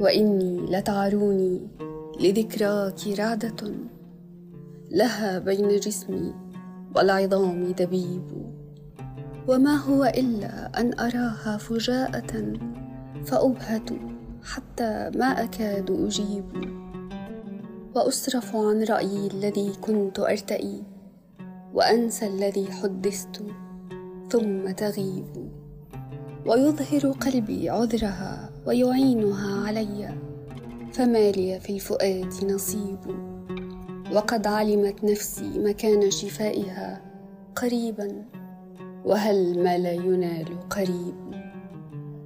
وإني لتعروني لذكراك رعدة لها بين جسمي والعظام دبيب. وما هو إلا أن أراها فجاءة فأبهت حتى ما أكاد أجيب. وأصرف عن رأيي الذي كنت أرتئي وأنسى الذي حدثت ثم تغيب. ويظهر قلبي عذرها ويعينها علي. فما لي في الفؤاد نصيب. وقد علمت نفسي مكان شفائها قريبا. وهل ما لا ينال قريب؟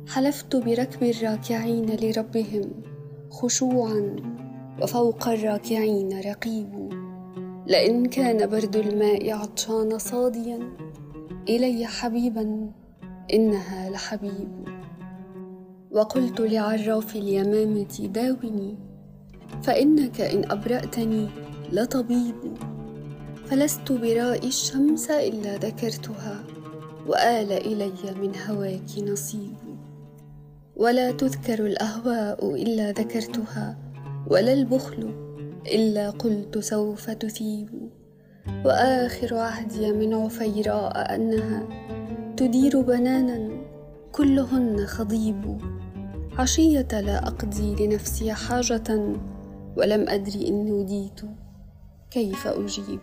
حلفت بركب الراكعين لربهم خشوعا. وفوق الراكعين رقيب. لئن كان برد الماء عطشان صاديا إلي حبيبا. إنها لحبيب. وقلت لعراف اليمامة داوني فإنك إن أبرأتني لطبيب. فلست برائي الشمس إلا ذكرتها وآل إلي من هواك نصيب. ولا تذكر الأهواء إلا ذكرتها ولا البخل إلا قلت سوف تثيب. وآخر عهدي من عفيراء أنها تدير بنانا كلهن خضيب. عشية لا أقضي لنفسي حاجة ولم أدري إن نوديت كيف أجيب؟